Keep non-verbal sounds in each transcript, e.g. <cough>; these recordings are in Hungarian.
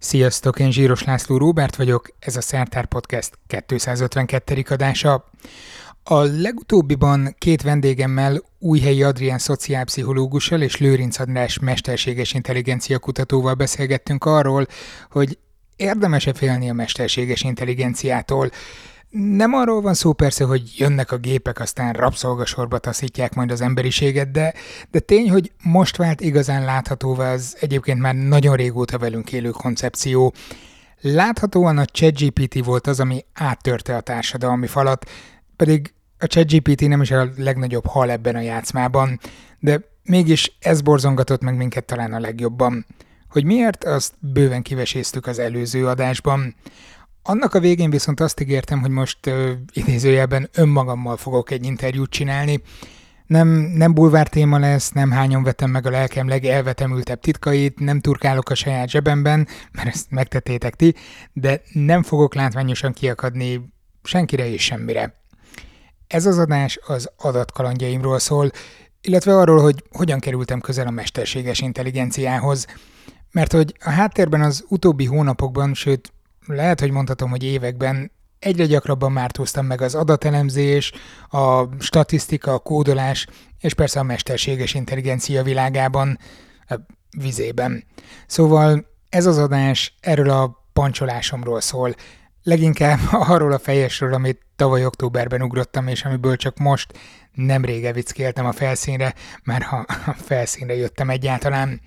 Sziasztok, én Zsíros László Róbert vagyok, ez a Szertár Podcast 252. adása. A legutóbbiban két vendégemmel Újhelyi Adrián szociálpszichológussal és Lőrinc András mesterséges intelligencia kutatóval beszélgettünk arról, hogy érdemes-e félni a mesterséges intelligenciától, nem arról van szó persze, hogy jönnek a gépek, aztán rabszolgasorba taszítják majd az emberiséget, de, de tény, hogy most vált igazán láthatóvá az egyébként már nagyon régóta velünk élő koncepció. Láthatóan a ChatGPT volt az, ami áttörte a társadalmi falat, pedig a ChatGPT nem is a legnagyobb hal ebben a játszmában, de mégis ez borzongatott meg minket talán a legjobban. Hogy miért, azt bőven kiveséztük az előző adásban. Annak a végén viszont azt ígértem, hogy most ö, idézőjelben önmagammal fogok egy interjút csinálni. Nem, nem bulvár téma lesz, nem hányan vetem meg a lelkem legelvetemültebb titkait, nem turkálok a saját zsebemben, mert ezt megtettétek ti, de nem fogok látványosan kiakadni senkire és semmire. Ez az adás az adatkalandjaimról szól, illetve arról, hogy hogyan kerültem közel a mesterséges intelligenciához. Mert hogy a háttérben az utóbbi hónapokban, sőt lehet, hogy mondhatom, hogy években egyre gyakrabban mártóztam meg az adatelemzés, a statisztika, a kódolás, és persze a mesterséges intelligencia világában, a vizében. Szóval ez az adás erről a pancsolásomról szól, leginkább <laughs> arról a fejesről, amit tavaly októberben ugrottam, és amiből csak most nem rége vickéltem a felszínre, már ha a felszínre jöttem egyáltalán.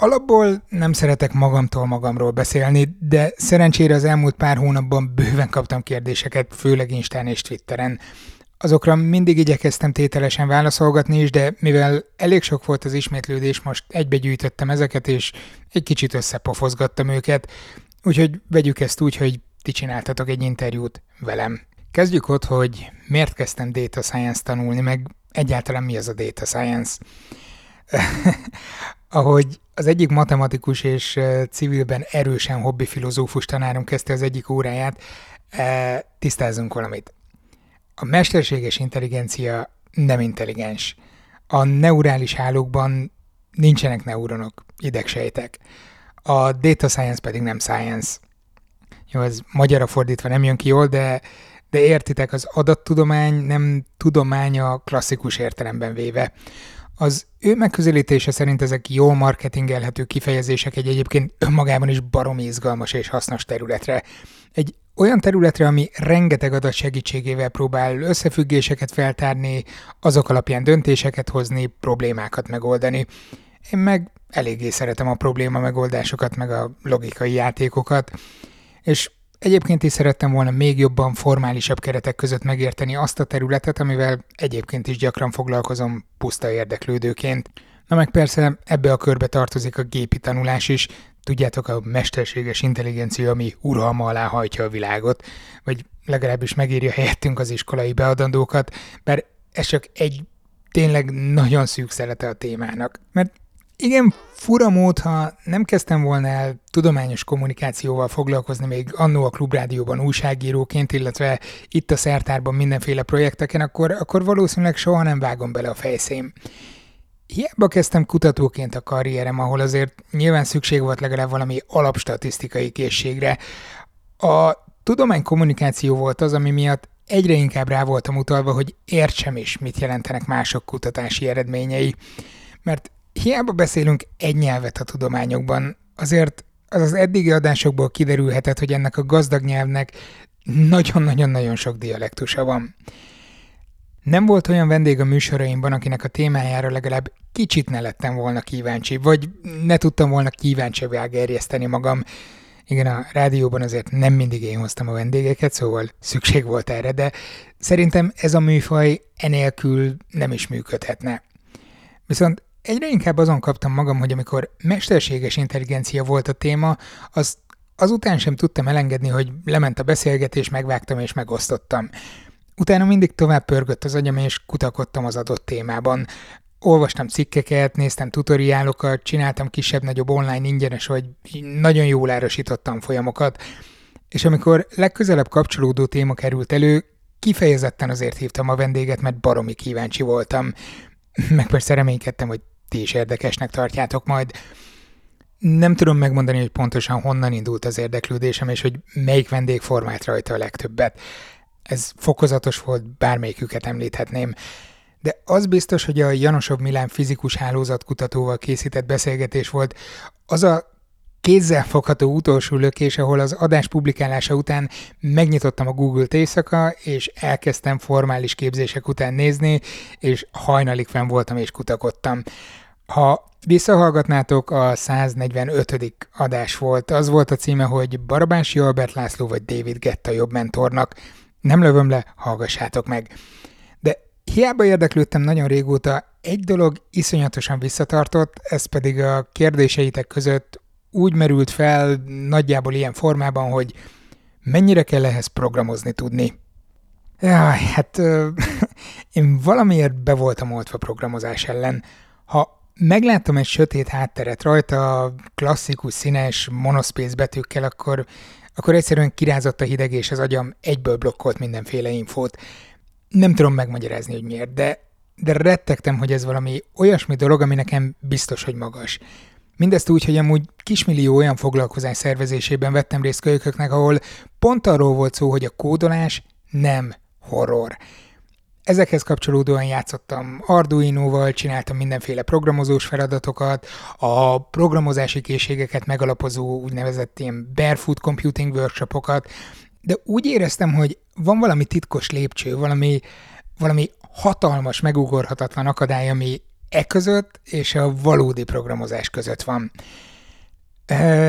Alapból nem szeretek magamtól magamról beszélni, de szerencsére az elmúlt pár hónapban bőven kaptam kérdéseket, főleg Instán és Twitteren. Azokra mindig igyekeztem tételesen válaszolgatni is, de mivel elég sok volt az ismétlődés, most egybegyűjtöttem ezeket, és egy kicsit összepofozgattam őket, úgyhogy vegyük ezt úgy, hogy ti csináltatok egy interjút velem. Kezdjük ott, hogy miért kezdtem data science tanulni, meg egyáltalán mi az a data science. <laughs> Ahogy az egyik matematikus és civilben erősen hobbi filozófus tanárom kezdte az egyik óráját, tisztázunk valamit. A mesterséges intelligencia nem intelligens. A neurális hálókban nincsenek neuronok, idegsejtek. A data science pedig nem science. Jó, ez magyarra fordítva nem jön ki jól, de, de értitek, az adattudomány nem tudománya klasszikus értelemben véve. Az ő megközelítése szerint ezek jó marketingelhető kifejezések egy egyébként önmagában is baromi izgalmas és hasznos területre. Egy olyan területre, ami rengeteg adat segítségével próbál összefüggéseket feltárni, azok alapján döntéseket hozni, problémákat megoldani. Én meg eléggé szeretem a probléma megoldásokat, meg a logikai játékokat, és Egyébként is szerettem volna még jobban formálisabb keretek között megérteni azt a területet, amivel egyébként is gyakran foglalkozom puszta érdeklődőként. Na meg persze ebbe a körbe tartozik a gépi tanulás is, tudjátok, a mesterséges intelligencia, ami uralma alá hajtja a világot, vagy legalábbis megírja helyettünk az iskolai beadandókat, bár ez csak egy tényleg nagyon szűk szelete a témának. Mert igen, fura mód, ha nem kezdtem volna el tudományos kommunikációval foglalkozni még annó a klubrádióban újságíróként, illetve itt a szertárban mindenféle projekteken, akkor, akkor valószínűleg soha nem vágom bele a fejszém. Hiába kezdtem kutatóként a karrierem, ahol azért nyilván szükség volt legalább valami alapstatisztikai készségre. A tudománykommunikáció volt az, ami miatt egyre inkább rá voltam utalva, hogy értsem is, mit jelentenek mások kutatási eredményei. Mert hiába beszélünk egy nyelvet a tudományokban, azért az az eddigi adásokból kiderülhetett, hogy ennek a gazdag nyelvnek nagyon-nagyon-nagyon sok dialektusa van. Nem volt olyan vendég a műsoraimban, akinek a témájára legalább kicsit ne lettem volna kíváncsi, vagy ne tudtam volna kíváncsibbá gerjeszteni magam. Igen, a rádióban azért nem mindig én hoztam a vendégeket, szóval szükség volt erre, de szerintem ez a műfaj enélkül nem is működhetne. Viszont egyre inkább azon kaptam magam, hogy amikor mesterséges intelligencia volt a téma, az azután sem tudtam elengedni, hogy lement a beszélgetés, megvágtam és megosztottam. Utána mindig tovább pörgött az agyam, és kutakodtam az adott témában. Olvastam cikkeket, néztem tutoriálokat, csináltam kisebb-nagyobb online ingyenes vagy nagyon jól árasítottam folyamokat, és amikor legközelebb kapcsolódó téma került elő, kifejezetten azért hívtam a vendéget, mert baromi kíváncsi voltam. Meg persze reménykedtem, hogy ti is érdekesnek tartjátok majd. Nem tudom megmondani, hogy pontosan honnan indult az érdeklődésem, és hogy melyik vendég formált rajta a legtöbbet. Ez fokozatos volt, bármelyiküket említhetném. De az biztos, hogy a Janosov Milán fizikus hálózatkutatóval készített beszélgetés volt az a kézzelfogható utolsó lökés, ahol az adás publikálása után megnyitottam a Google-t éjszaka, és elkezdtem formális képzések után nézni, és hajnalig fenn voltam és kutakodtam. Ha visszahallgatnátok, a 145. adás volt. Az volt a címe, hogy Barabási Albert László vagy David Getta jobb mentornak. Nem lövöm le, hallgassátok meg. De hiába érdeklődtem nagyon régóta, egy dolog iszonyatosan visszatartott, ez pedig a kérdéseitek között úgy merült fel nagyjából ilyen formában, hogy mennyire kell ehhez programozni tudni. Jaj, hát ö, <laughs> én valamiért be voltam oltva programozás ellen. Ha megláttam egy sötét hátteret rajta, klasszikus színes monospész betűkkel, akkor, akkor egyszerűen kirázott a hideg, és az agyam egyből blokkolt mindenféle infót. Nem tudom megmagyarázni, hogy miért, de, de rettegtem, hogy ez valami olyasmi dolog, ami nekem biztos, hogy magas. Mindezt úgy, hogy amúgy kismillió olyan foglalkozás szervezésében vettem részt kölyköknek, ahol pont arról volt szó, hogy a kódolás nem horror. Ezekhez kapcsolódóan játszottam Arduino-val, csináltam mindenféle programozós feladatokat, a programozási készségeket megalapozó úgynevezett ilyen barefoot computing workshopokat, de úgy éreztem, hogy van valami titkos lépcső, valami, valami hatalmas, megugorhatatlan akadály, ami e között és a valódi programozás között van.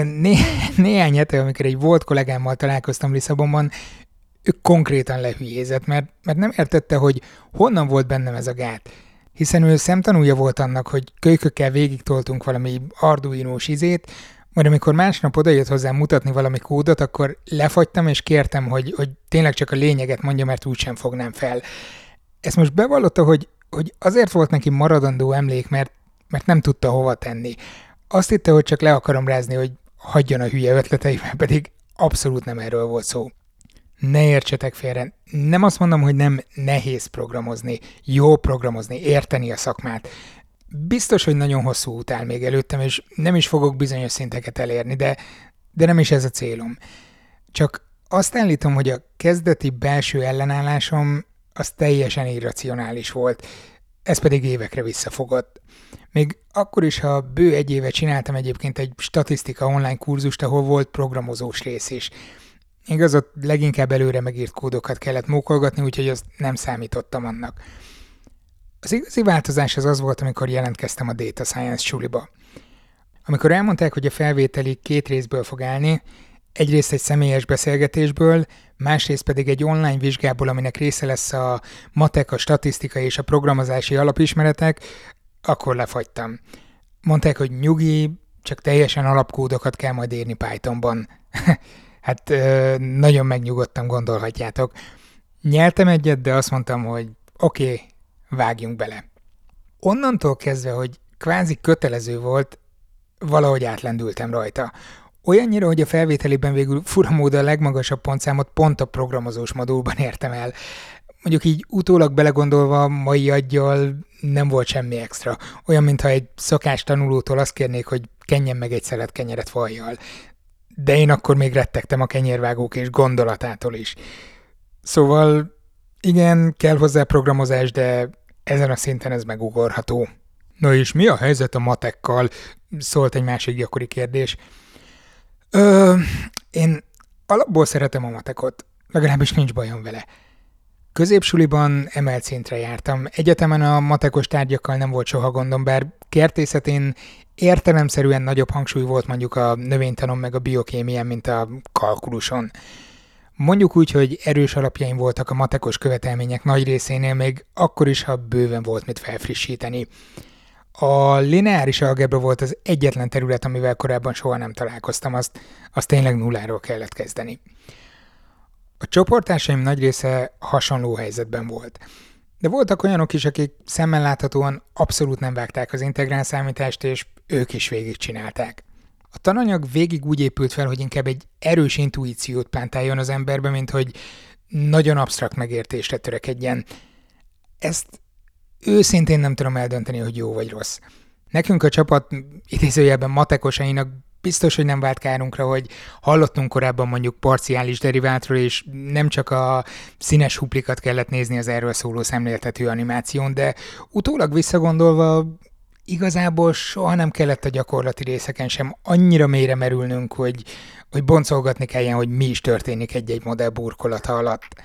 Né- <laughs> néhány hete, amikor egy volt kollégámmal találkoztam Lisszabonban, ő konkrétan lehülyézett, mert, mert nem értette, hogy honnan volt bennem ez a gát. Hiszen ő szemtanúja volt annak, hogy kölykökkel végig toltunk valami arduinós izét, majd amikor másnap odajött hozzám mutatni valami kódot, akkor lefagytam és kértem, hogy, hogy tényleg csak a lényeget mondja, mert úgysem fognám fel. Ezt most bevallotta, hogy hogy azért volt neki maradandó emlék, mert, mert nem tudta hova tenni. Azt hitte, hogy csak le akarom rázni, hogy hagyjon a hülye ötleteivel, pedig abszolút nem erről volt szó. Ne értsetek félre, nem azt mondom, hogy nem nehéz programozni, jó programozni, érteni a szakmát. Biztos, hogy nagyon hosszú út áll még előttem, és nem is fogok bizonyos szinteket elérni, de, de nem is ez a célom. Csak azt állítom, hogy a kezdeti belső ellenállásom az teljesen irracionális volt, ez pedig évekre visszafogott. Még akkor is, ha bő egy éve csináltam egyébként egy statisztika online kurzust, ahol volt programozós rész is. Igaz, ott leginkább előre megírt kódokat kellett mókolgatni, úgyhogy azt nem számítottam annak. Az igazi változás az az volt, amikor jelentkeztem a Data Science suliba. Amikor elmondták, hogy a felvételi két részből fog állni, egyrészt egy személyes beszélgetésből, másrészt pedig egy online vizsgából, aminek része lesz a matek, a statisztika és a programozási alapismeretek, akkor lefagytam. Mondták, hogy nyugi, csak teljesen alapkódokat kell majd írni Pythonban. <laughs> hát nagyon megnyugodtam, gondolhatjátok. Nyeltem egyet, de azt mondtam, hogy oké, okay, vágjunk bele. Onnantól kezdve, hogy kvázi kötelező volt, valahogy átlendültem rajta. Olyannyira, hogy a felvételében végül furamód a legmagasabb pontszámot pont a programozós modulban értem el. Mondjuk így utólag belegondolva mai aggyal nem volt semmi extra. Olyan, mintha egy szakás tanulótól azt kérnék, hogy kenjen meg egy szelet kenyeret vajjal. De én akkor még rettegtem a kenyérvágók és gondolatától is. Szóval igen, kell hozzá programozás, de ezen a szinten ez megugorható. Na és mi a helyzet a matekkal? Szólt egy másik gyakori kérdés. Ö, én alapból szeretem a matekot, legalábbis nincs bajom vele. Középsuliban emelt szintre jártam. Egyetemen a matekos tárgyakkal nem volt soha gondom, bár kertészetén értelemszerűen nagyobb hangsúly volt mondjuk a növénytanon meg a biokémián, mint a kalkuluson. Mondjuk úgy, hogy erős alapjaim voltak a matekos követelmények nagy részénél, még akkor is, ha bőven volt mit felfrissíteni. A lineáris algebra volt az egyetlen terület, amivel korábban soha nem találkoztam, azt, azt tényleg nulláról kellett kezdeni. A csoportársaim nagy része hasonló helyzetben volt. De voltak olyanok is, akik szemmel láthatóan abszolút nem vágták az integrál számítást, és ők is végigcsinálták. A tananyag végig úgy épült fel, hogy inkább egy erős intuíciót plántáljon az emberbe, mint hogy nagyon absztrakt megértésre törekedjen. Ezt Őszintén nem tudom eldönteni, hogy jó vagy rossz. Nekünk a csapat idézőjelben matekosainak biztos, hogy nem vált kárunkra, hogy hallottunk korábban mondjuk parciális derivátról, és nem csak a színes huplikat kellett nézni az erről szóló szemléltető animáción, de utólag visszagondolva igazából soha nem kellett a gyakorlati részeken sem annyira mélyre merülnünk, hogy, hogy boncolgatni kelljen, hogy mi is történik egy-egy modell burkolata alatt.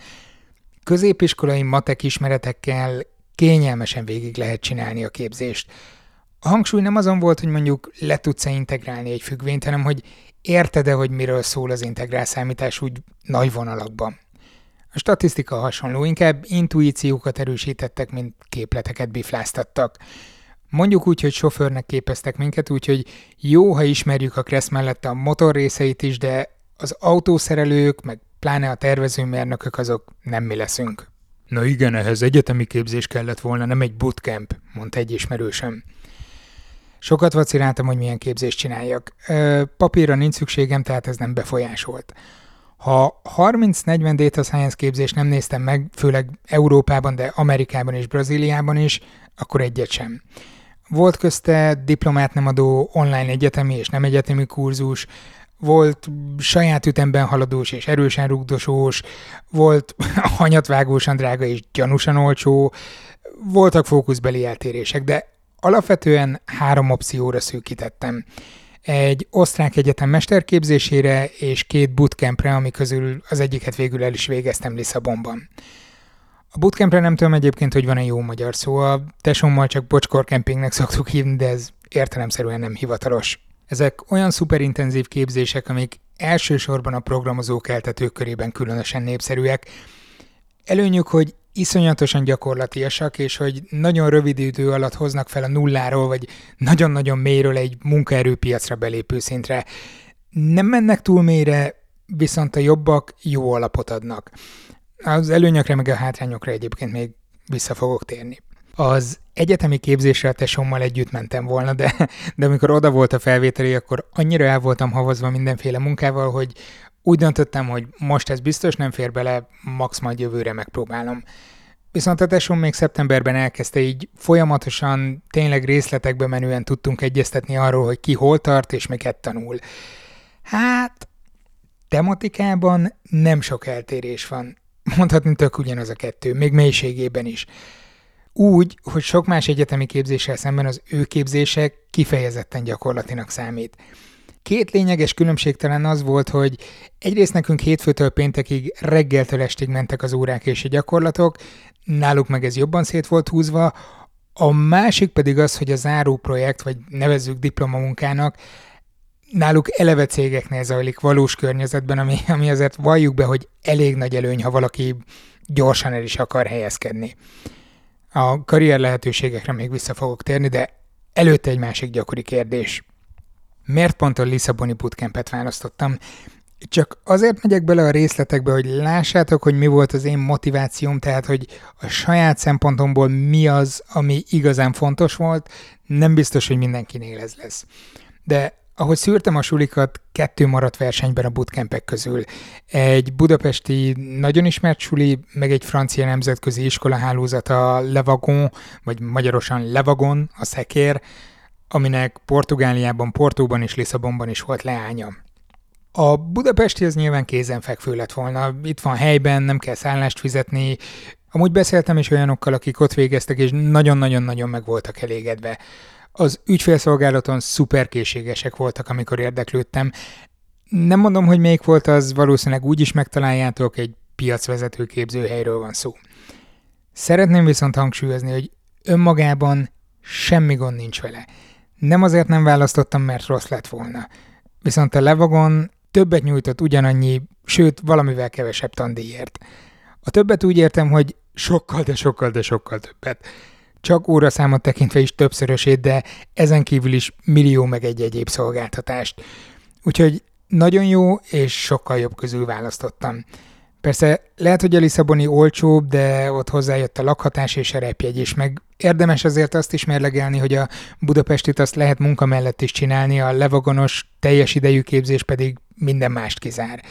Középiskolai matek ismeretekkel kényelmesen végig lehet csinálni a képzést. A hangsúly nem azon volt, hogy mondjuk le tudsz-e integrálni egy függvényt, hanem hogy érted-e, hogy miről szól az integrál számítás úgy nagy vonalakban. A statisztika hasonló, inkább intuíciókat erősítettek, mint képleteket bifláztattak. Mondjuk úgy, hogy sofőrnek képeztek minket, úgyhogy jó, ha ismerjük a Kressz mellett a motor részeit is, de az autószerelők, meg pláne a tervezőmérnökök azok nem mi leszünk. Na igen, ehhez egyetemi képzés kellett volna, nem egy bootcamp, mondta egy ismerősöm. Sokat vaciláltam, hogy milyen képzést csináljak. Papírra nincs szükségem, tehát ez nem befolyásolt. Ha 30-40 data science képzést nem néztem meg, főleg Európában, de Amerikában és Brazíliában is, akkor egyet sem. Volt közte diplomát nem adó online egyetemi és nem egyetemi kurzus, volt saját ütemben haladós és erősen rugdosós, volt <laughs> hanyatvágósan drága és gyanúsan olcsó, voltak fókuszbeli eltérések, de alapvetően három opcióra szűkítettem. Egy osztrák egyetem mesterképzésére és két bootcampre, ami közül az egyiket végül el is végeztem Lisszabonban. A bootcampre nem tudom egyébként, hogy van-e jó magyar szó, a tesómmal csak bocskor kempingnek szoktuk hívni, de ez értelemszerűen nem hivatalos. Ezek olyan szuperintenzív képzések, amik elsősorban a programozók eltetők körében különösen népszerűek. Előnyük, hogy iszonyatosan gyakorlatiasak, és hogy nagyon rövid idő alatt hoznak fel a nulláról, vagy nagyon-nagyon mélyről egy munkaerőpiacra belépő szintre. Nem mennek túl mélyre, viszont a jobbak jó alapot adnak. Az előnyökre meg a hátrányokra egyébként még vissza fogok térni. Az egyetemi képzésre a tesómmal együtt mentem volna, de, de amikor oda volt a felvételi, akkor annyira el voltam havazva mindenféle munkával, hogy úgy döntöttem, hogy most ez biztos nem fér bele, max majd jövőre megpróbálom. Viszont a tesóm még szeptemberben elkezdte így folyamatosan, tényleg részletekbe menően tudtunk egyeztetni arról, hogy ki hol tart és miket tanul. Hát, tematikában nem sok eltérés van. Mondhatni tök ugyanaz a kettő, még mélységében is. Úgy, hogy sok más egyetemi képzéssel szemben az ő képzése kifejezetten gyakorlatinak számít. Két lényeges különbség talán az volt, hogy egyrészt nekünk hétfőtől péntekig reggeltől estig mentek az órák és a gyakorlatok, náluk meg ez jobban szét volt húzva, a másik pedig az, hogy a záró projekt, vagy nevezzük diplomamunkának, náluk eleve cégeknél zajlik valós környezetben, ami, ami azért valljuk be, hogy elég nagy előny, ha valaki gyorsan el is akar helyezkedni. A karrier lehetőségekre még vissza fogok térni, de előtte egy másik gyakori kérdés. Miért pont a Lisszaboni bootcampet választottam? Csak azért megyek bele a részletekbe, hogy lássátok, hogy mi volt az én motivációm, tehát hogy a saját szempontomból mi az, ami igazán fontos volt, nem biztos, hogy mindenkinél ez lesz. De ahogy szűrtem a sulikat, kettő maradt versenyben a bootcampek közül. Egy budapesti nagyon ismert suli, meg egy francia nemzetközi iskolahálózat a Levagon, vagy magyarosan Levagon, a szekér, aminek Portugáliában, Portóban és Lisszabonban is volt leánya. A budapesti az nyilván kézenfekvő lett volna. Itt van helyben, nem kell szállást fizetni. Amúgy beszéltem is olyanokkal, akik ott végeztek, és nagyon-nagyon-nagyon meg voltak elégedve. Az ügyfélszolgálaton szuperkészségesek voltak, amikor érdeklődtem. Nem mondom, hogy még volt az, valószínűleg úgy is megtaláljátok, egy piacvezető képzőhelyről van szó. Szeretném viszont hangsúlyozni, hogy önmagában semmi gond nincs vele. Nem azért nem választottam, mert rossz lett volna. Viszont a Levagon többet nyújtott ugyanannyi, sőt valamivel kevesebb tandíjért. A többet úgy értem, hogy sokkal, de sokkal, de sokkal többet. Csak óraszámot tekintve is többszörösét, de ezen kívül is millió meg egy egyéb szolgáltatást. Úgyhogy nagyon jó és sokkal jobb közül választottam. Persze lehet, hogy a Lisszaboni olcsóbb, de ott hozzájött a lakhatás és a repjegy is, meg érdemes azért azt is mérlegelni, hogy a Budapestit azt lehet munka mellett is csinálni, a levagonos teljes idejű képzés pedig minden mást kizár.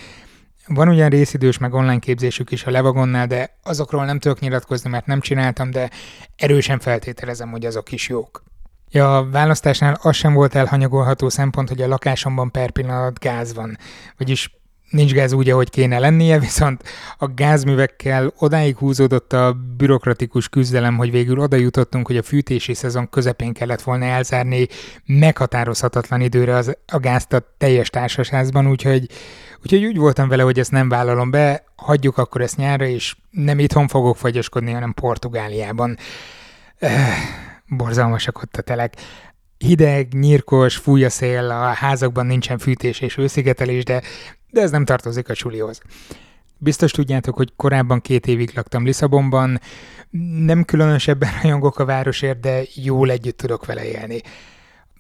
Van ugyan részidős meg online képzésük is a Levagonnál, de azokról nem tudok nyilatkozni, mert nem csináltam, de erősen feltételezem, hogy azok is jók. Ja, a választásnál az sem volt elhanyagolható szempont, hogy a lakásomban per pillanat gáz van. Vagyis nincs gáz úgy, ahogy kéne lennie, viszont a gázművekkel odáig húzódott a bürokratikus küzdelem, hogy végül oda jutottunk, hogy a fűtési szezon közepén kellett volna elzárni meghatározhatatlan időre az, a gázt a teljes társasházban, úgyhogy, úgyhogy úgy voltam vele, hogy ezt nem vállalom be, hagyjuk akkor ezt nyárra, és nem itthon fogok fagyoskodni, hanem Portugáliában. Eh, borzalmasak ott a telek hideg, nyírkos, fúj a szél, a házakban nincsen fűtés és őszigetelés, de de ez nem tartozik a sulihoz. Biztos tudjátok, hogy korábban két évig laktam Lisszabonban, nem különösebben rajongok a városért, de jól együtt tudok vele élni.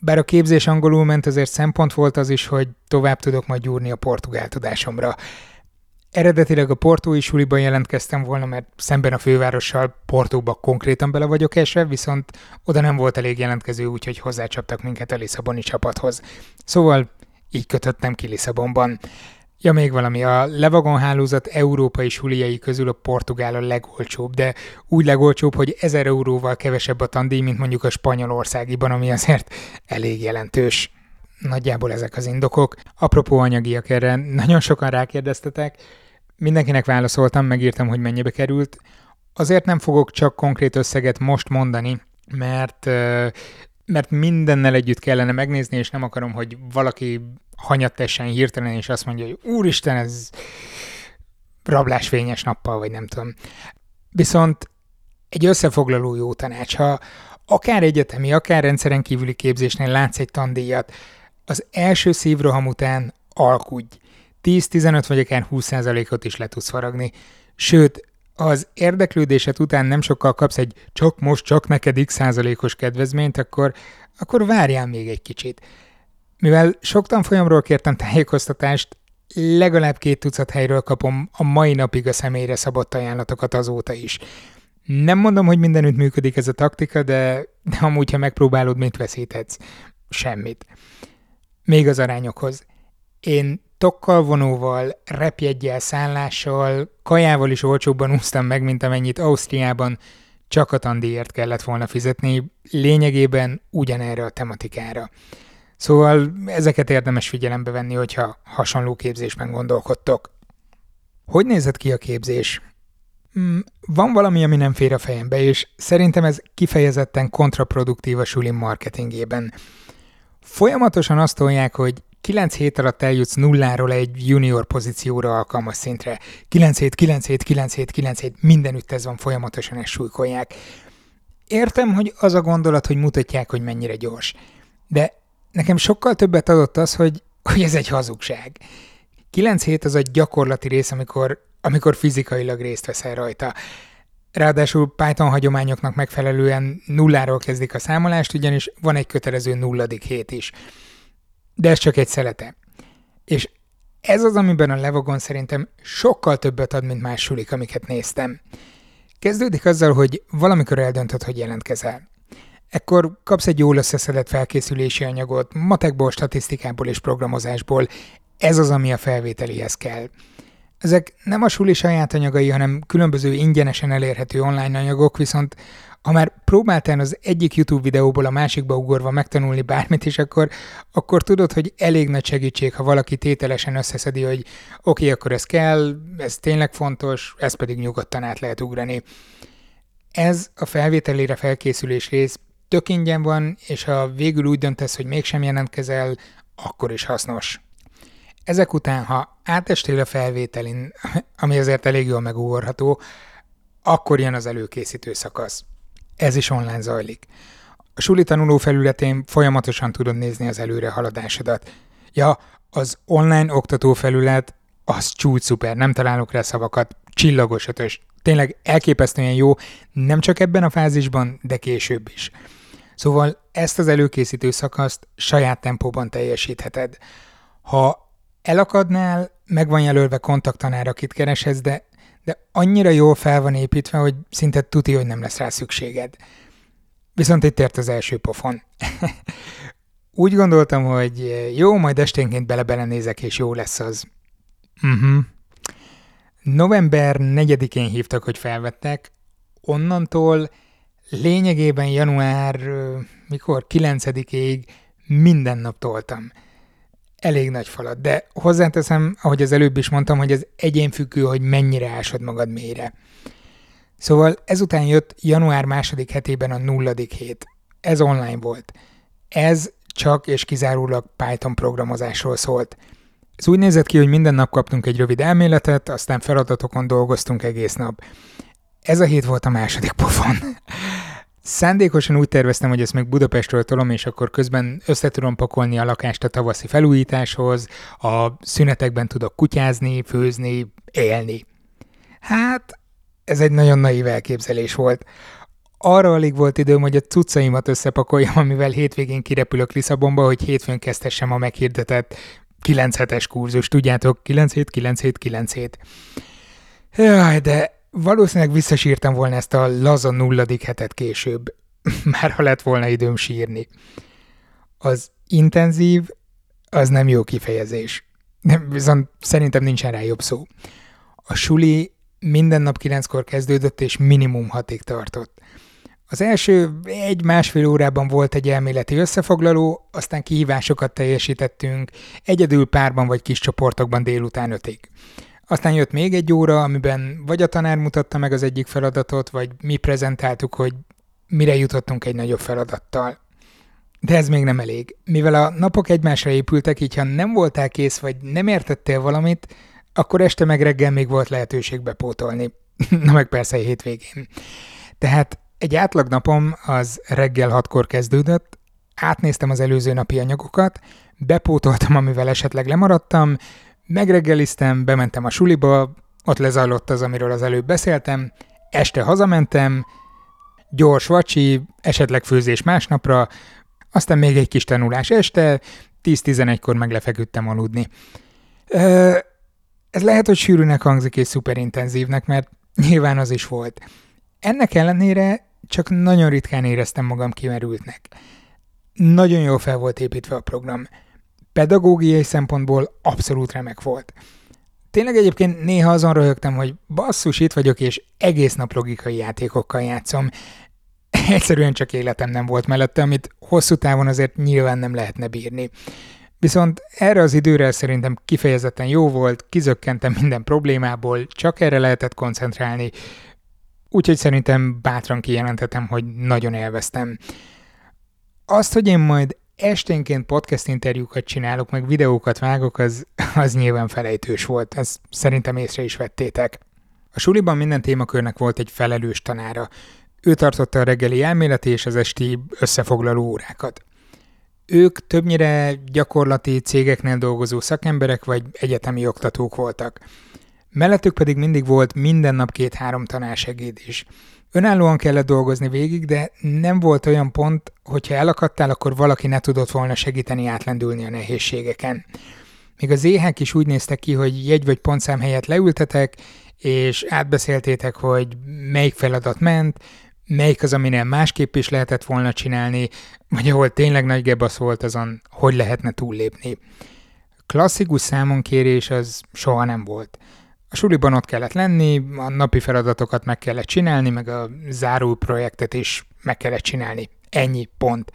Bár a képzés angolul ment, azért szempont volt az is, hogy tovább tudok majd gyúrni a portugál tudásomra. Eredetileg a portói suliban jelentkeztem volna, mert szemben a fővárossal Portóba konkrétan bele vagyok esve, viszont oda nem volt elég jelentkező, úgyhogy hozzácsaptak minket a Lisszaboni csapathoz. Szóval így kötöttem ki Lisszabonban. Ja, még valami, a Levagon hálózat európai suliai közül a portugál a legolcsóbb, de úgy legolcsóbb, hogy 1000 euróval kevesebb a tandíj, mint mondjuk a spanyolországiban, ami azért elég jelentős. Nagyjából ezek az indokok. Apropó anyagiak erre, nagyon sokan rákérdeztetek, mindenkinek válaszoltam, megírtam, hogy mennyibe került. Azért nem fogok csak konkrét összeget most mondani, mert mert mindennel együtt kellene megnézni, és nem akarom, hogy valaki hanyatessen hirtelen, és azt mondja, hogy úristen, ez rablásfényes nappal, vagy nem tudom. Viszont egy összefoglaló jó tanács, ha akár egyetemi, akár rendszeren kívüli képzésnél látsz egy tandíjat, az első szívroham után alkudj. 10-15 vagy akár 20%-ot is le tudsz faragni. Sőt, az érdeklődésed után nem sokkal kapsz egy csak most, csak neked x százalékos kedvezményt, akkor, akkor várjál még egy kicsit. Mivel sok tanfolyamról kértem tájékoztatást, legalább két tucat helyről kapom a mai napig a személyre szabott ajánlatokat azóta is. Nem mondom, hogy mindenütt működik ez a taktika, de, de amúgy, ha megpróbálod, mit veszíthetsz? Semmit. Még az arányokhoz. Én tokkal vonóval, repjegyel, szállással, kajával is olcsóbban úsztam meg, mint amennyit Ausztriában csak a tandíjért kellett volna fizetni, lényegében ugyanerre a tematikára. Szóval ezeket érdemes figyelembe venni, hogyha hasonló képzésben gondolkodtok. Hogy nézett ki a képzés? Mm, van valami, ami nem fér a fejembe, és szerintem ez kifejezetten kontraproduktív a sulim marketingében. Folyamatosan azt tolják, hogy 9 hét alatt eljutsz nulláról egy junior pozícióra alkalmas szintre. 9 hét, 9 hét, 9 hét, 9 hét, mindenütt ez van, folyamatosan ezt súlykolják. Értem, hogy az a gondolat, hogy mutatják, hogy mennyire gyors. De nekem sokkal többet adott az, hogy, hogy ez egy hazugság. 9 hét az a gyakorlati rész, amikor, amikor fizikailag részt veszel rajta. Ráadásul Python hagyományoknak megfelelően nulláról kezdik a számolást, ugyanis van egy kötelező nulladik hét is. De ez csak egy szelete. És ez az, amiben a Levagon szerintem sokkal többet ad, mint más sulik, amiket néztem. Kezdődik azzal, hogy valamikor eldöntöd, hogy jelentkezel. Ekkor kapsz egy jól összeszedett felkészülési anyagot, matekból, statisztikából és programozásból. Ez az, ami a felvételihez kell. Ezek nem a suli saját anyagai, hanem különböző ingyenesen elérhető online anyagok, viszont ha már próbáltál az egyik YouTube videóból a másikba ugorva megtanulni bármit is, akkor, akkor tudod, hogy elég nagy segítség, ha valaki tételesen összeszedi, hogy oké, okay, akkor ez kell, ez tényleg fontos, ez pedig nyugodtan át lehet ugrani. Ez a felvételére felkészülés rész tök ingyen van, és ha végül úgy döntesz, hogy mégsem jelentkezel, akkor is hasznos. Ezek után, ha átestél a felvételin, <laughs> ami azért elég jól megugorható, akkor jön az előkészítő szakasz. Ez is online zajlik. A suli tanuló felületén folyamatosan tudod nézni az előre haladásodat. Ja, az online oktató felület az csúcs szuper, nem találok rá szavakat, csillagos ötös. Tényleg elképesztően jó, nem csak ebben a fázisban, de később is. Szóval ezt az előkészítő szakaszt saját tempóban teljesítheted. Ha elakadnál, meg van jelölve kontaktanár, akit kereshez, de de annyira jól fel van építve, hogy szinte tuti, hogy nem lesz rá szükséged. Viszont itt ért az első pofon. <laughs> Úgy gondoltam, hogy jó, majd esténként bele-bele és jó lesz az. Uh-huh. November 4-én hívtak, hogy felvettek, onnantól Lényegében január, mikor 9-ig minden nap toltam. Elég nagy falat, de hozzáteszem, ahogy az előbb is mondtam, hogy ez egyénfüggő, hogy mennyire ásod magad mélyre. Szóval ezután jött január második hetében a nulladik hét. Ez online volt. Ez csak és kizárólag Python programozásról szólt. Ez úgy nézett ki, hogy minden nap kaptunk egy rövid elméletet, aztán feladatokon dolgoztunk egész nap. Ez a hét volt a második pofon. Szándékosan úgy terveztem, hogy ezt meg Budapestről tolom, és akkor közben össze tudom pakolni a lakást a tavaszi felújításhoz, a szünetekben tudok kutyázni, főzni, élni. Hát, ez egy nagyon naív elképzelés volt. Arra alig volt időm, hogy a cuccaimat összepakoljam, amivel hétvégén kirepülök Lisszabonba, hogy hétfőn kezdhessem a meghirdetett 9 hetes kurzus, tudjátok, 9 hét, 9 hét, 9 hét. Jaj, de valószínűleg visszasírtam volna ezt a laza nulladik hetet később, <laughs> már ha lett volna időm sírni. Az intenzív, az nem jó kifejezés. Viszont szerintem nincsen rá jobb szó. A suli minden nap kilenckor kezdődött, és minimum hatig tartott. Az első egy-másfél órában volt egy elméleti összefoglaló, aztán kihívásokat teljesítettünk, egyedül párban vagy kis csoportokban délután ötig. Aztán jött még egy óra, amiben vagy a tanár mutatta meg az egyik feladatot, vagy mi prezentáltuk, hogy mire jutottunk egy nagyobb feladattal. De ez még nem elég. Mivel a napok egymásra épültek, így ha nem voltál kész, vagy nem értettél valamit, akkor este meg reggel még volt lehetőség bepótolni. <laughs> Na meg persze hétvégén. Tehát egy átlag napom az reggel hatkor kezdődött, átnéztem az előző napi anyagokat, bepótoltam, amivel esetleg lemaradtam, megreggeliztem, bementem a suliba, ott lezajlott az, amiről az előbb beszéltem, este hazamentem, gyors vacsi, esetleg főzés másnapra, aztán még egy kis tanulás este, 10-11-kor meg lefeküdtem aludni. Ez lehet, hogy sűrűnek hangzik és szuperintenzívnek, mert nyilván az is volt. Ennek ellenére csak nagyon ritkán éreztem magam kimerültnek. Nagyon jól fel volt építve a program. Pedagógiai szempontból abszolút remek volt. Tényleg egyébként néha azon röhögtem, hogy basszus, itt vagyok, és egész nap logikai játékokkal játszom. <laughs> Egyszerűen csak életem nem volt mellette, amit hosszú távon azért nyilván nem lehetne bírni. Viszont erre az időre szerintem kifejezetten jó volt, kizökkentem minden problémából, csak erre lehetett koncentrálni, úgyhogy szerintem bátran kijelenthetem, hogy nagyon élveztem. Azt, hogy én majd esténként podcast interjúkat csinálok, meg videókat vágok, az, <laughs> az nyilván felejtős volt, ezt szerintem észre is vettétek. A suliban minden témakörnek volt egy felelős tanára. Ő tartotta a reggeli elméleti és az esti összefoglaló órákat. Ők többnyire gyakorlati cégeknél dolgozó szakemberek vagy egyetemi oktatók voltak. Mellettük pedig mindig volt minden nap két-három tanársegéd is. Önállóan kellett dolgozni végig, de nem volt olyan pont, hogyha elakadtál, akkor valaki ne tudott volna segíteni átlendülni a nehézségeken. Még az éhek is úgy néztek ki, hogy jegy vagy pontszám helyett leültetek, és átbeszéltétek, hogy melyik feladat ment, melyik az, aminél másképp is lehetett volna csinálni, vagy ahol tényleg nagy gebasz volt azon, hogy lehetne túllépni. Klasszikus számonkérés az soha nem volt. A suliban ott kellett lenni, a napi feladatokat meg kellett csinálni, meg a záró projektet is meg kellett csinálni. Ennyi, pont.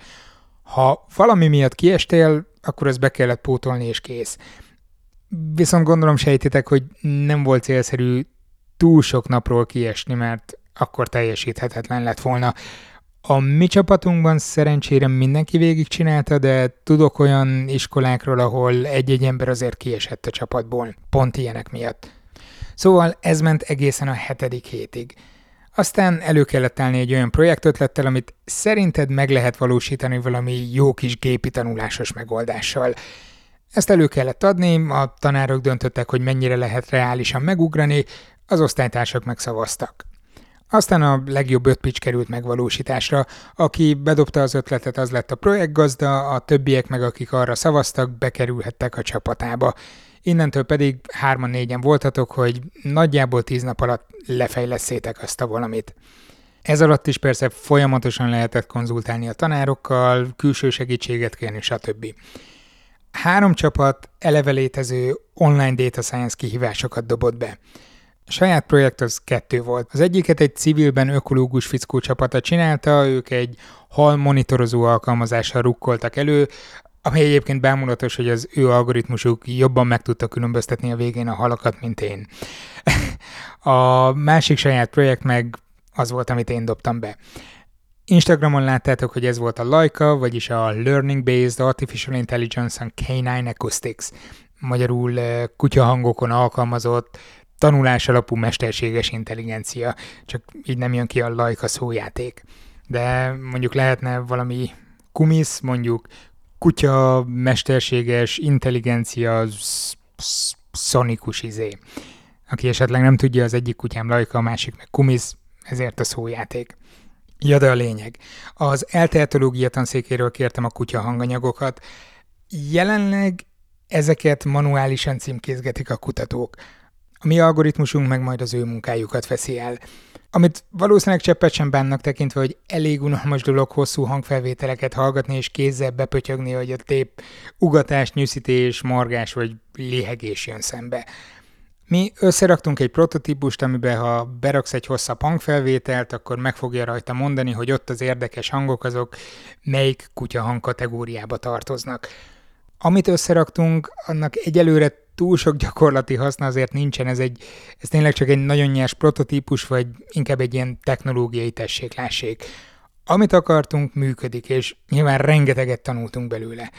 Ha valami miatt kiestél, akkor ezt be kellett pótolni, és kész. Viszont gondolom sejtitek, hogy nem volt célszerű túl sok napról kiesni, mert akkor teljesíthetetlen lett volna. A mi csapatunkban szerencsére mindenki végigcsinálta, de tudok olyan iskolákról, ahol egy-egy ember azért kiesett a csapatból, pont ilyenek miatt. Szóval ez ment egészen a hetedik hétig. Aztán elő kellett állni egy olyan projektötlettel, amit szerinted meg lehet valósítani valami jó kis gépi tanulásos megoldással. Ezt elő kellett adni, a tanárok döntöttek, hogy mennyire lehet reálisan megugrani, az osztálytársak megszavaztak. Aztán a legjobb öt pitch került megvalósításra. Aki bedobta az ötletet, az lett a projektgazda, a többiek meg, akik arra szavaztak, bekerülhettek a csapatába. Innentől pedig hárman-négyen voltatok, hogy nagyjából tíz nap alatt lefejleszétek azt a valamit. Ez alatt is persze folyamatosan lehetett konzultálni a tanárokkal, külső segítséget kérni, stb. Három csapat eleve létező online data science kihívásokat dobott be. A saját projekt az kettő volt. Az egyiket egy civilben ökológus fickó csapata csinálta, ők egy hal monitorozó alkalmazással rukkoltak elő, ami egyébként bámulatos, hogy az ő algoritmusuk jobban meg tudta különböztetni a végén a halakat, mint én. <laughs> a másik saját projekt meg az volt, amit én dobtam be. Instagramon láttátok, hogy ez volt a Laika, vagyis a Learning Based Artificial Intelligence on Canine Acoustics, magyarul eh, kutyahangokon alkalmazott tanulás alapú mesterséges intelligencia, csak így nem jön ki a Laika szójáték. De mondjuk lehetne valami kumisz, mondjuk kutya, mesterséges, intelligencia, szonikus izé. Aki esetleg nem tudja, az egyik kutyám Lajka, a másik meg Kumisz, ezért a szójáték. Ja, de a lényeg. Az elteatológia tanszékéről kértem a kutya hanganyagokat. Jelenleg ezeket manuálisan címkézgetik a kutatók. A mi algoritmusunk meg majd az ő munkájukat veszi el. Amit valószínűleg cseppet sem bánnak tekintve, hogy elég unalmas dolog hosszú hangfelvételeket hallgatni és kézzel bepötyögni, hogy a tép ugatás, nyűszítés, morgás vagy léhegés jön szembe. Mi összeraktunk egy prototípust, amiben ha beraksz egy hosszabb hangfelvételt, akkor meg fogja rajta mondani, hogy ott az érdekes hangok azok melyik kutya hang kategóriába tartoznak. Amit összeraktunk, annak egyelőre túl sok gyakorlati haszna azért nincsen, ez, egy, ez tényleg csak egy nagyon nyers prototípus, vagy inkább egy ilyen technológiai tesséklássék. Amit akartunk, működik, és nyilván rengeteget tanultunk belőle.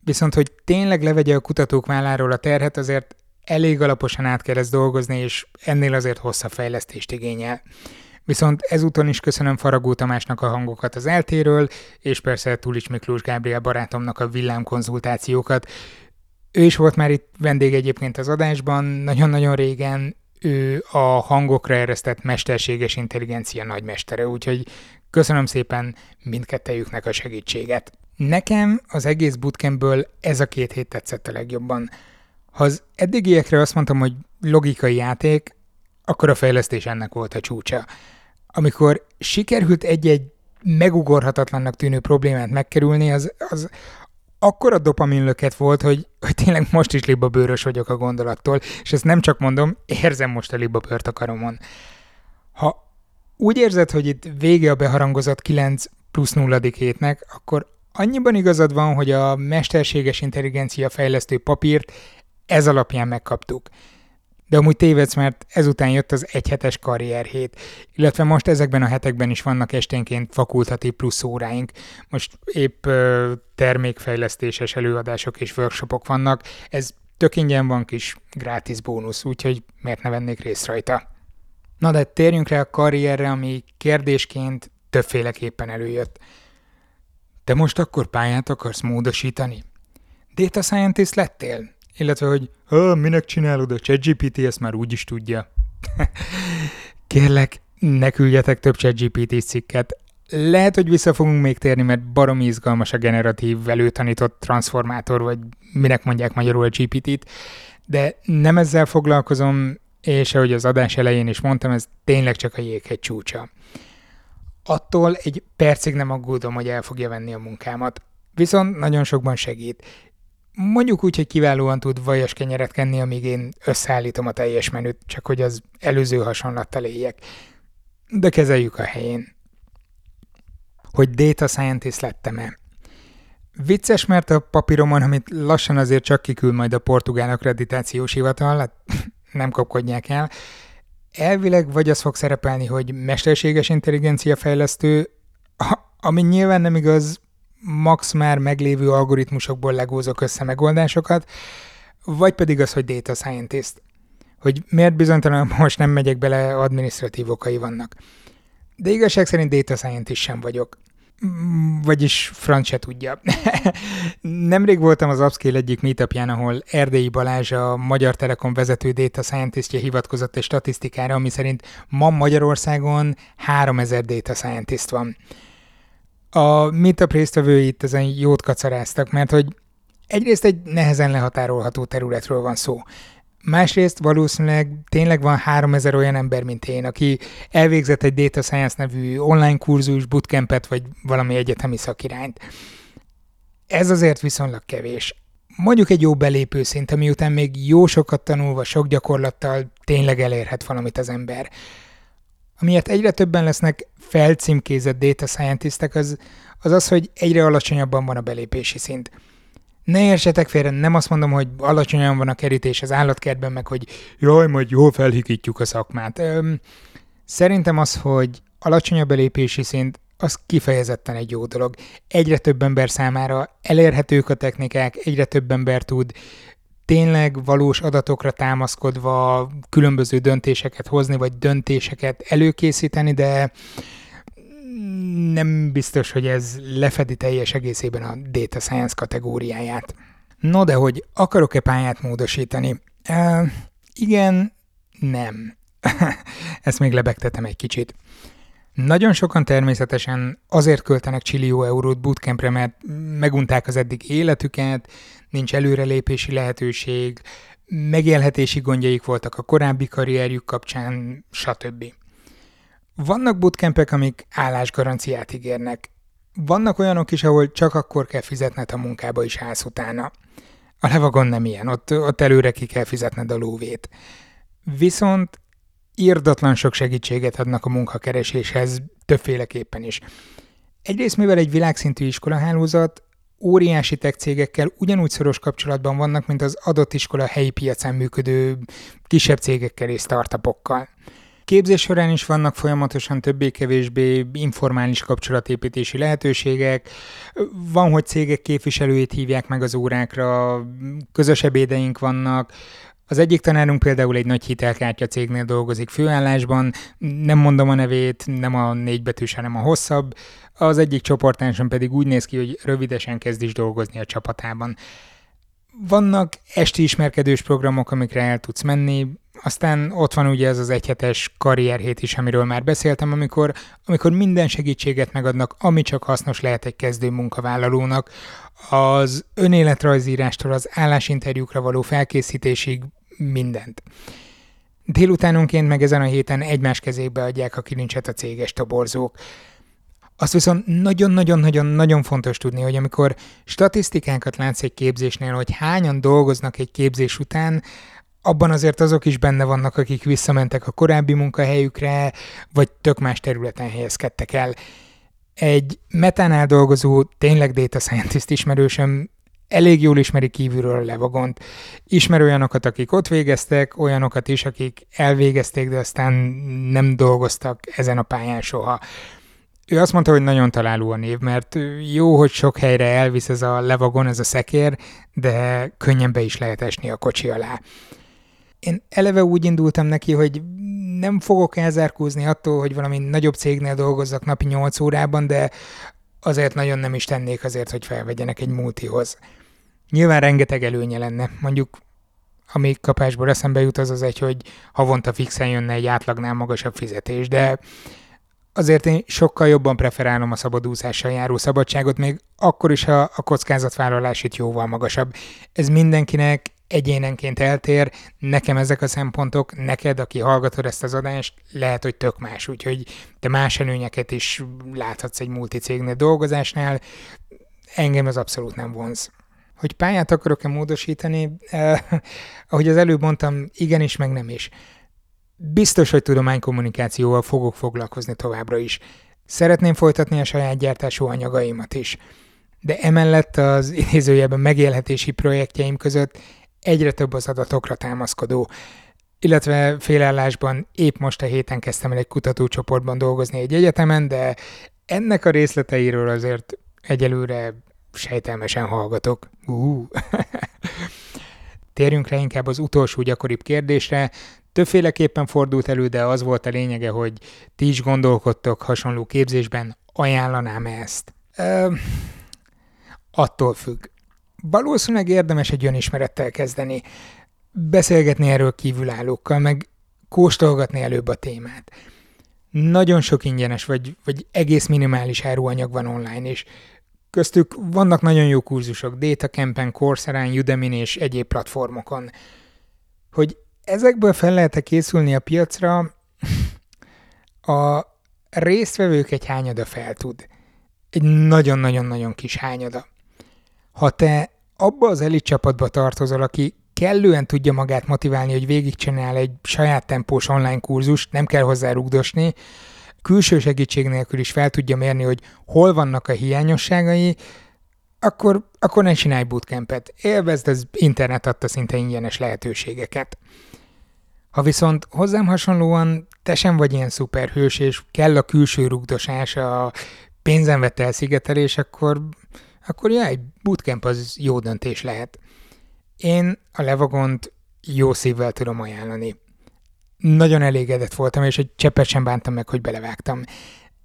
Viszont, hogy tényleg levegye a kutatók válláról a terhet, azért elég alaposan át kell ezt dolgozni, és ennél azért hosszabb fejlesztést igényel. Viszont ezúton is köszönöm Faragó Tamásnak a hangokat az eltéről, és persze Tulics Miklós Gábriel barátomnak a villámkonzultációkat. Ő is volt már itt vendég egyébként az adásban, nagyon-nagyon régen ő a hangokra eresztett mesterséges intelligencia nagymestere, úgyhogy köszönöm szépen mindkettejüknek a segítséget. Nekem az egész bootcampből ez a két hét tetszett a legjobban. Ha az eddigiekre azt mondtam, hogy logikai játék, akkor a fejlesztés ennek volt a csúcsa. Amikor sikerült egy-egy megugorhatatlannak tűnő problémát megkerülni, az, az akkora dopaminlöket volt, hogy, hogy tényleg most is libabőrös vagyok a gondolattól, és ezt nem csak mondom, érzem most a libabőrt a karomon. Ha úgy érzed, hogy itt vége a beharangozott 9 plusz nulladik hétnek, akkor annyiban igazad van, hogy a mesterséges intelligencia fejlesztő papírt ez alapján megkaptuk. De amúgy tévedsz, mert ezután jött az egyhetes karrierhét, illetve most ezekben a hetekben is vannak esténként fakultatív plusz óráink. Most épp ö, termékfejlesztéses előadások és workshopok vannak, ez tök ingyen van kis gratis bónusz, úgyhogy miért ne vennék részt rajta. Na de térjünk rá a karrierre, ami kérdésként többféleképpen előjött. Te most akkor pályát akarsz módosítani? Data scientist lettél? Illetve, hogy minek csinálod a ChatGPT, ezt már úgy is tudja. <laughs> Kérlek, ne küldjetek több ChatGPT cikket. Lehet, hogy vissza fogunk még térni, mert baromi izgalmas a generatív előtanított transformátor, vagy minek mondják magyarul a GPT-t, de nem ezzel foglalkozom, és ahogy az adás elején is mondtam, ez tényleg csak a jéghegy csúcsa. Attól egy percig nem aggódom, hogy el fogja venni a munkámat. Viszont nagyon sokban segít. Mondjuk úgy, hogy kiválóan tud vajas kenyeret kenni, amíg én összeállítom a teljes menüt, csak hogy az előző hasonlattal éljek. De kezeljük a helyén. Hogy data scientist lettem-e? Vicces, mert a papíromon, amit lassan azért csak kikül majd a portugál akkreditációs hivatal, hát <laughs> nem kopkodják el, elvileg vagy az fog szerepelni, hogy mesterséges intelligencia fejlesztő, ami nyilván nem igaz, max már meglévő algoritmusokból legózok össze megoldásokat, vagy pedig az, hogy data scientist. Hogy miért bizonytalan most nem megyek bele, administratív okai vannak. De igazság szerint data scientist sem vagyok. Vagyis franc se tudja. <laughs> Nemrég voltam az Upscale egyik meetupján, ahol Erdélyi Balázs, a Magyar Telekom vezető data scientistje hivatkozott egy statisztikára, ami szerint ma Magyarországon 3000 data scientist van a meetup résztvevői itt ezen jót kacaráztak, mert hogy egyrészt egy nehezen lehatárolható területről van szó. Másrészt valószínűleg tényleg van 3000 olyan ember, mint én, aki elvégzett egy Data Science nevű online kurzus, bootcampet vagy valami egyetemi szakirányt. Ez azért viszonylag kevés. Mondjuk egy jó belépő szint, ami után még jó sokat tanulva, sok gyakorlattal tényleg elérhet valamit az ember. Amiért egyre többen lesznek felcímkézett data scientistek, az, az az, hogy egyre alacsonyabban van a belépési szint. Ne értsetek félre, nem azt mondom, hogy alacsonyan van a kerítés az állatkertben, meg hogy jaj, majd jól felhikítjuk a szakmát. Öm, szerintem az, hogy alacsony a belépési szint, az kifejezetten egy jó dolog. Egyre több ember számára elérhetők a technikák, egyre több ember tud tényleg valós adatokra támaszkodva különböző döntéseket hozni, vagy döntéseket előkészíteni, de nem biztos, hogy ez lefedi teljes egészében a data science kategóriáját. No, de hogy akarok-e pályát módosítani? Uh, igen, nem. <laughs> Ezt még lebegtetem egy kicsit. Nagyon sokan természetesen azért költenek csillió eurót bootcampre, mert megunták az eddig életüket, nincs előrelépési lehetőség, megélhetési gondjaik voltak a korábbi karrierjük kapcsán, stb. Vannak bootcampek, amik állásgaranciát ígérnek. Vannak olyanok is, ahol csak akkor kell fizetned, a munkába is állsz utána. A levagon nem ilyen, ott, ott előre ki kell fizetned a lóvét. Viszont írdatlan sok segítséget adnak a munkakereséshez, többféleképpen is. Egyrészt, mivel egy világszintű iskolahálózat, óriási tech cégekkel ugyanúgy szoros kapcsolatban vannak, mint az adott iskola helyi piacán működő kisebb cégekkel és startupokkal. Képzés során is vannak folyamatosan többé-kevésbé informális kapcsolatépítési lehetőségek. Van, hogy cégek képviselőit hívják meg az órákra, közös ebédeink vannak, az egyik tanárunk például egy nagy hitelkártya cégnél dolgozik főállásban, nem mondom a nevét, nem a négybetűs, hanem a hosszabb, az egyik csoportáson pedig úgy néz ki, hogy rövidesen kezd is dolgozni a csapatában. Vannak esti ismerkedős programok, amikre el tudsz menni, aztán ott van ugye ez az egyhetes karrierhét is, amiről már beszéltem, amikor, amikor minden segítséget megadnak, ami csak hasznos lehet egy kezdő munkavállalónak, az önéletrajzírástól az állásinterjúkra való felkészítésig mindent. Délutánonként meg ezen a héten egymás kezébe adják a kilincset a céges toborzók. Azt viszont nagyon-nagyon-nagyon-nagyon fontos tudni, hogy amikor statisztikákat látsz egy képzésnél, hogy hányan dolgoznak egy képzés után, abban azért azok is benne vannak, akik visszamentek a korábbi munkahelyükre, vagy tök más területen helyezkedtek el. Egy metánál dolgozó, tényleg data scientist ismerősöm elég jól ismeri kívülről a levagont. Ismer olyanokat, akik ott végeztek, olyanokat is, akik elvégezték, de aztán nem dolgoztak ezen a pályán soha. Ő azt mondta, hogy nagyon találó a név, mert jó, hogy sok helyre elvisz ez a levagon, ez a szekér, de könnyen be is lehet esni a kocsi alá. Én eleve úgy indultam neki, hogy nem fogok elzárkózni attól, hogy valami nagyobb cégnél dolgozzak napi 8 órában, de azért nagyon nem is tennék azért, hogy felvegyenek egy multihoz. Nyilván rengeteg előnye lenne. Mondjuk ami kapásból eszembe jut, az az egy, hogy havonta fixen jönne egy átlagnál magasabb fizetés, de azért én sokkal jobban preferálom a szabadúszással járó szabadságot, még akkor is, ha a kockázatvállalás itt jóval magasabb. Ez mindenkinek egyénenként eltér, nekem ezek a szempontok, neked, aki hallgatod ezt az adást, lehet, hogy tök más, úgyhogy te más előnyeket is láthatsz egy multicégnél dolgozásnál, engem az abszolút nem vonz. Hogy pályát akarok-e módosítani, <laughs> eh, ahogy az előbb mondtam, igenis, meg nem is. Biztos, hogy tudománykommunikációval fogok foglalkozni továbbra is. Szeretném folytatni a saját gyártású anyagaimat is. De emellett az <laughs> idézőjelben megélhetési projektjeim között egyre több az adatokra támaszkodó, illetve félállásban épp most a héten kezdtem el egy kutatócsoportban dolgozni egy egyetemen, de ennek a részleteiről azért egyelőre sejtelmesen hallgatok. Uh. <laughs> Térjünk rá inkább az utolsó gyakoribb kérdésre. Többféleképpen fordult elő, de az volt a lényege, hogy ti is gondolkodtok hasonló képzésben, ajánlanám ezt? Ö, attól függ valószínűleg érdemes egy önismerettel kezdeni, beszélgetni erről kívülállókkal, meg kóstolgatni előbb a témát. Nagyon sok ingyenes vagy, vagy egész minimális áruanyag van online, és köztük vannak nagyon jó kurzusok Datacampen, Coursera, udemy és egyéb platformokon. Hogy ezekből fel lehet-e készülni a piacra, <laughs> a résztvevők egy hányada fel tud. Egy nagyon-nagyon-nagyon kis hányada. Ha te abba az elit csapatba tartozol, aki kellően tudja magát motiválni, hogy végigcsinál egy saját tempós online kurzust, nem kell hozzá rugdosni, külső segítség nélkül is fel tudja mérni, hogy hol vannak a hiányosságai, akkor, akkor ne csinálj bootcampet. Élvezd az internet adta szinte ingyenes lehetőségeket. Ha viszont hozzám hasonlóan te sem vagy ilyen szuperhős, és kell a külső rugdosás, a pénzen vett akkor, akkor ja, egy bootcamp az jó döntés lehet. Én a levagont jó szívvel tudom ajánlani. Nagyon elégedett voltam, és egy cseppet sem bántam meg, hogy belevágtam.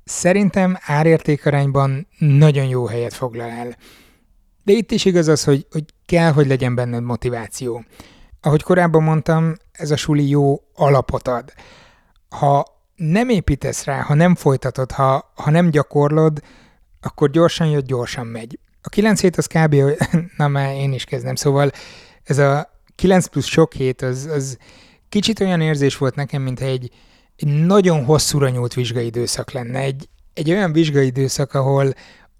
Szerintem árértékarányban nagyon jó helyet foglal el. De itt is igaz az, hogy, hogy kell, hogy legyen benned motiváció. Ahogy korábban mondtam, ez a suli jó alapot ad. Ha nem építesz rá, ha nem folytatod, ha, ha nem gyakorlod, akkor gyorsan jött, gyorsan megy. A 9 hét az kb. <laughs> na már én is kezdem, szóval ez a 9 plusz sok hét, az, az kicsit olyan érzés volt nekem, mint egy, egy nagyon hosszúra nyúlt vizsgai időszak lenne. Egy, egy olyan vizsgai időszak, ahol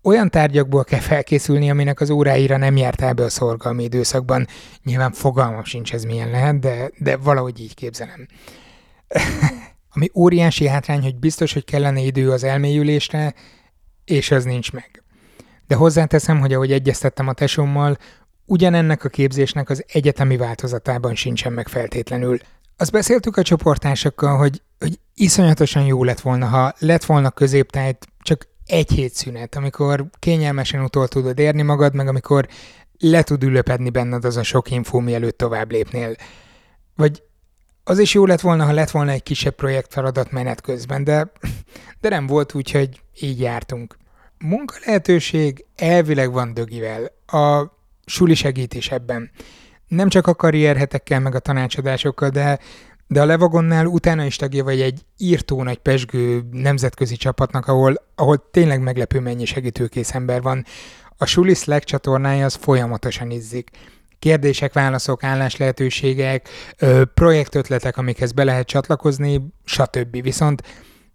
olyan tárgyakból kell felkészülni, aminek az óráira nem jártál be a szorgalmi időszakban. Nyilván fogalmam sincs ez milyen lehet, de, de valahogy így képzelem. <laughs> Ami óriási hátrány, hogy biztos, hogy kellene idő az elmélyülésre, és az nincs meg. De hozzáteszem, hogy ahogy egyeztettem a tesómmal, ugyanennek a képzésnek az egyetemi változatában sincsen meg feltétlenül. Azt beszéltük a csoportársakkal, hogy, hogy iszonyatosan jó lett volna, ha lett volna középtájt csak egy hét szünet, amikor kényelmesen utol tudod érni magad, meg amikor le tud ülöpedni benned az a sok infó, mielőtt tovább lépnél. Vagy az is jó lett volna, ha lett volna egy kisebb projektfeladat menet közben, de, de nem volt, úgyhogy így jártunk. Munka lehetőség elvileg van dögivel. A suli segít is ebben. Nem csak a karrierhetekkel, meg a tanácsadásokkal, de de a Levagonnál utána is tagja vagy egy írtó nagy pesgő nemzetközi csapatnak, ahol, ahol tényleg meglepő mennyi segítőkész ember van. A Suli Slack csatornája az folyamatosan izzik. Kérdések, válaszok, álláslehetőségek, projektötletek, amikhez be lehet csatlakozni, stb. Viszont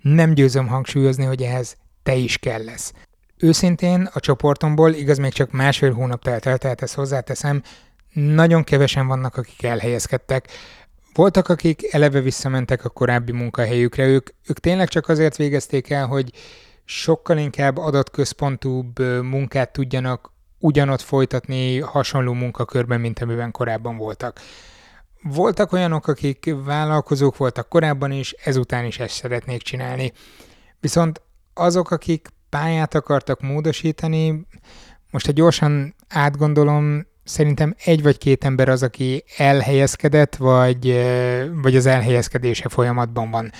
nem győzöm hangsúlyozni, hogy ehhez te is kell lesz. Őszintén a csoportomból, igaz még csak másfél hónap telt el, tehát ezt hozzáteszem, nagyon kevesen vannak, akik elhelyezkedtek. Voltak, akik eleve visszamentek a korábbi munkahelyükre, ők, ők tényleg csak azért végezték el, hogy sokkal inkább adatközpontúbb munkát tudjanak ugyanott folytatni hasonló munkakörben, mint amiben korábban voltak. Voltak olyanok, akik vállalkozók voltak korábban is, ezután is ezt szeretnék csinálni. Viszont azok, akik pályát akartak módosítani, most ha gyorsan átgondolom, szerintem egy vagy két ember az, aki elhelyezkedett, vagy, vagy az elhelyezkedése folyamatban van.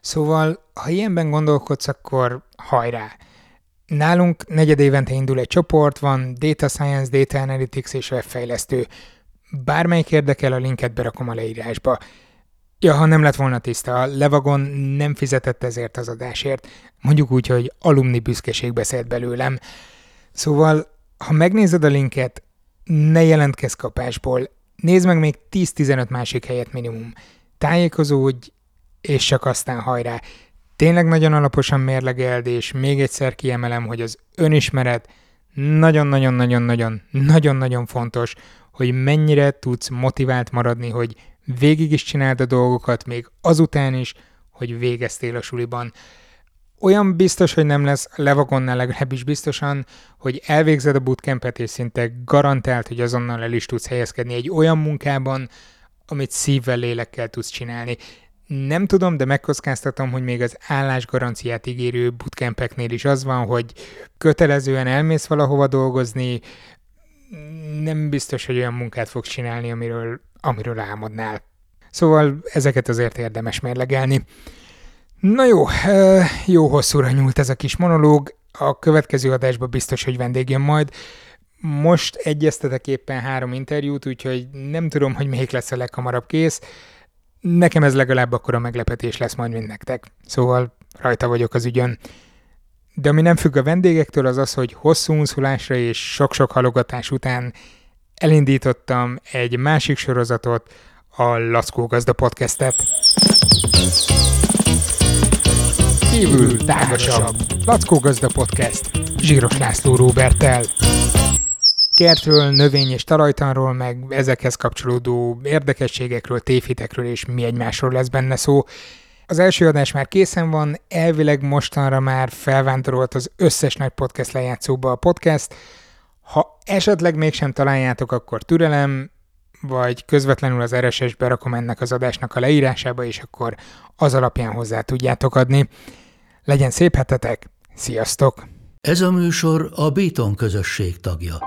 Szóval, ha ilyenben gondolkodsz, akkor hajrá! Nálunk negyed évente indul egy csoport, van Data Science, Data Analytics és webfejlesztő. Bármelyik érdekel, a linket berakom a leírásba. Ja, ha nem lett volna tiszta, a Levagon nem fizetett ezért az adásért. Mondjuk úgy, hogy alumni büszkeség beszélt belőlem. Szóval, ha megnézed a linket, ne jelentkezz kapásból, nézd meg még 10-15 másik helyet minimum. Tájékozódj, és csak aztán hajrá. Tényleg nagyon alaposan mérlegeld, és még egyszer kiemelem, hogy az önismeret nagyon-nagyon-nagyon-nagyon nagyon-nagyon fontos, hogy mennyire tudsz motivált maradni, hogy végig is csináld a dolgokat, még azután is, hogy végeztél a suliban olyan biztos, hogy nem lesz, Levagonnál legalábbis biztosan, hogy elvégzed a bootcampet, és szinte garantált, hogy azonnal el is tudsz helyezkedni egy olyan munkában, amit szívvel, lélekkel tudsz csinálni. Nem tudom, de megkockáztatom, hogy még az állásgaranciát ígérő bootcampeknél is az van, hogy kötelezően elmész valahova dolgozni, nem biztos, hogy olyan munkát fogsz csinálni, amiről, amiről álmodnál. Szóval ezeket azért érdemes mérlegelni. Na jó, jó hosszúra nyúlt ez a kis monológ, a következő adásban biztos, hogy vendég majd. Most egyeztetek éppen három interjút, úgyhogy nem tudom, hogy melyik lesz a leghamarabb kész. Nekem ez legalább akkor a meglepetés lesz majd, mint nektek. Szóval rajta vagyok az ügyön. De ami nem függ a vendégektől, az az, hogy hosszú unszulásra és sok-sok halogatás után elindítottam egy másik sorozatot, a Lackó Gazda podcastet kívül tágasabb. Lackó Gazda Podcast. Zsíros László Róbertel. kertről, növény és talajtanról, meg ezekhez kapcsolódó érdekességekről, tévhitekről és mi egymásról lesz benne szó. Az első adás már készen van, elvileg mostanra már felvándorolt az összes nagy podcast lejátszóba a podcast. Ha esetleg mégsem találjátok, akkor türelem, vagy közvetlenül az RSS-be rakom ennek az adásnak a leírásába, és akkor az alapján hozzá tudjátok adni. Legyen szép hetetek, sziasztok! Ez a műsor a Béton közösség tagja.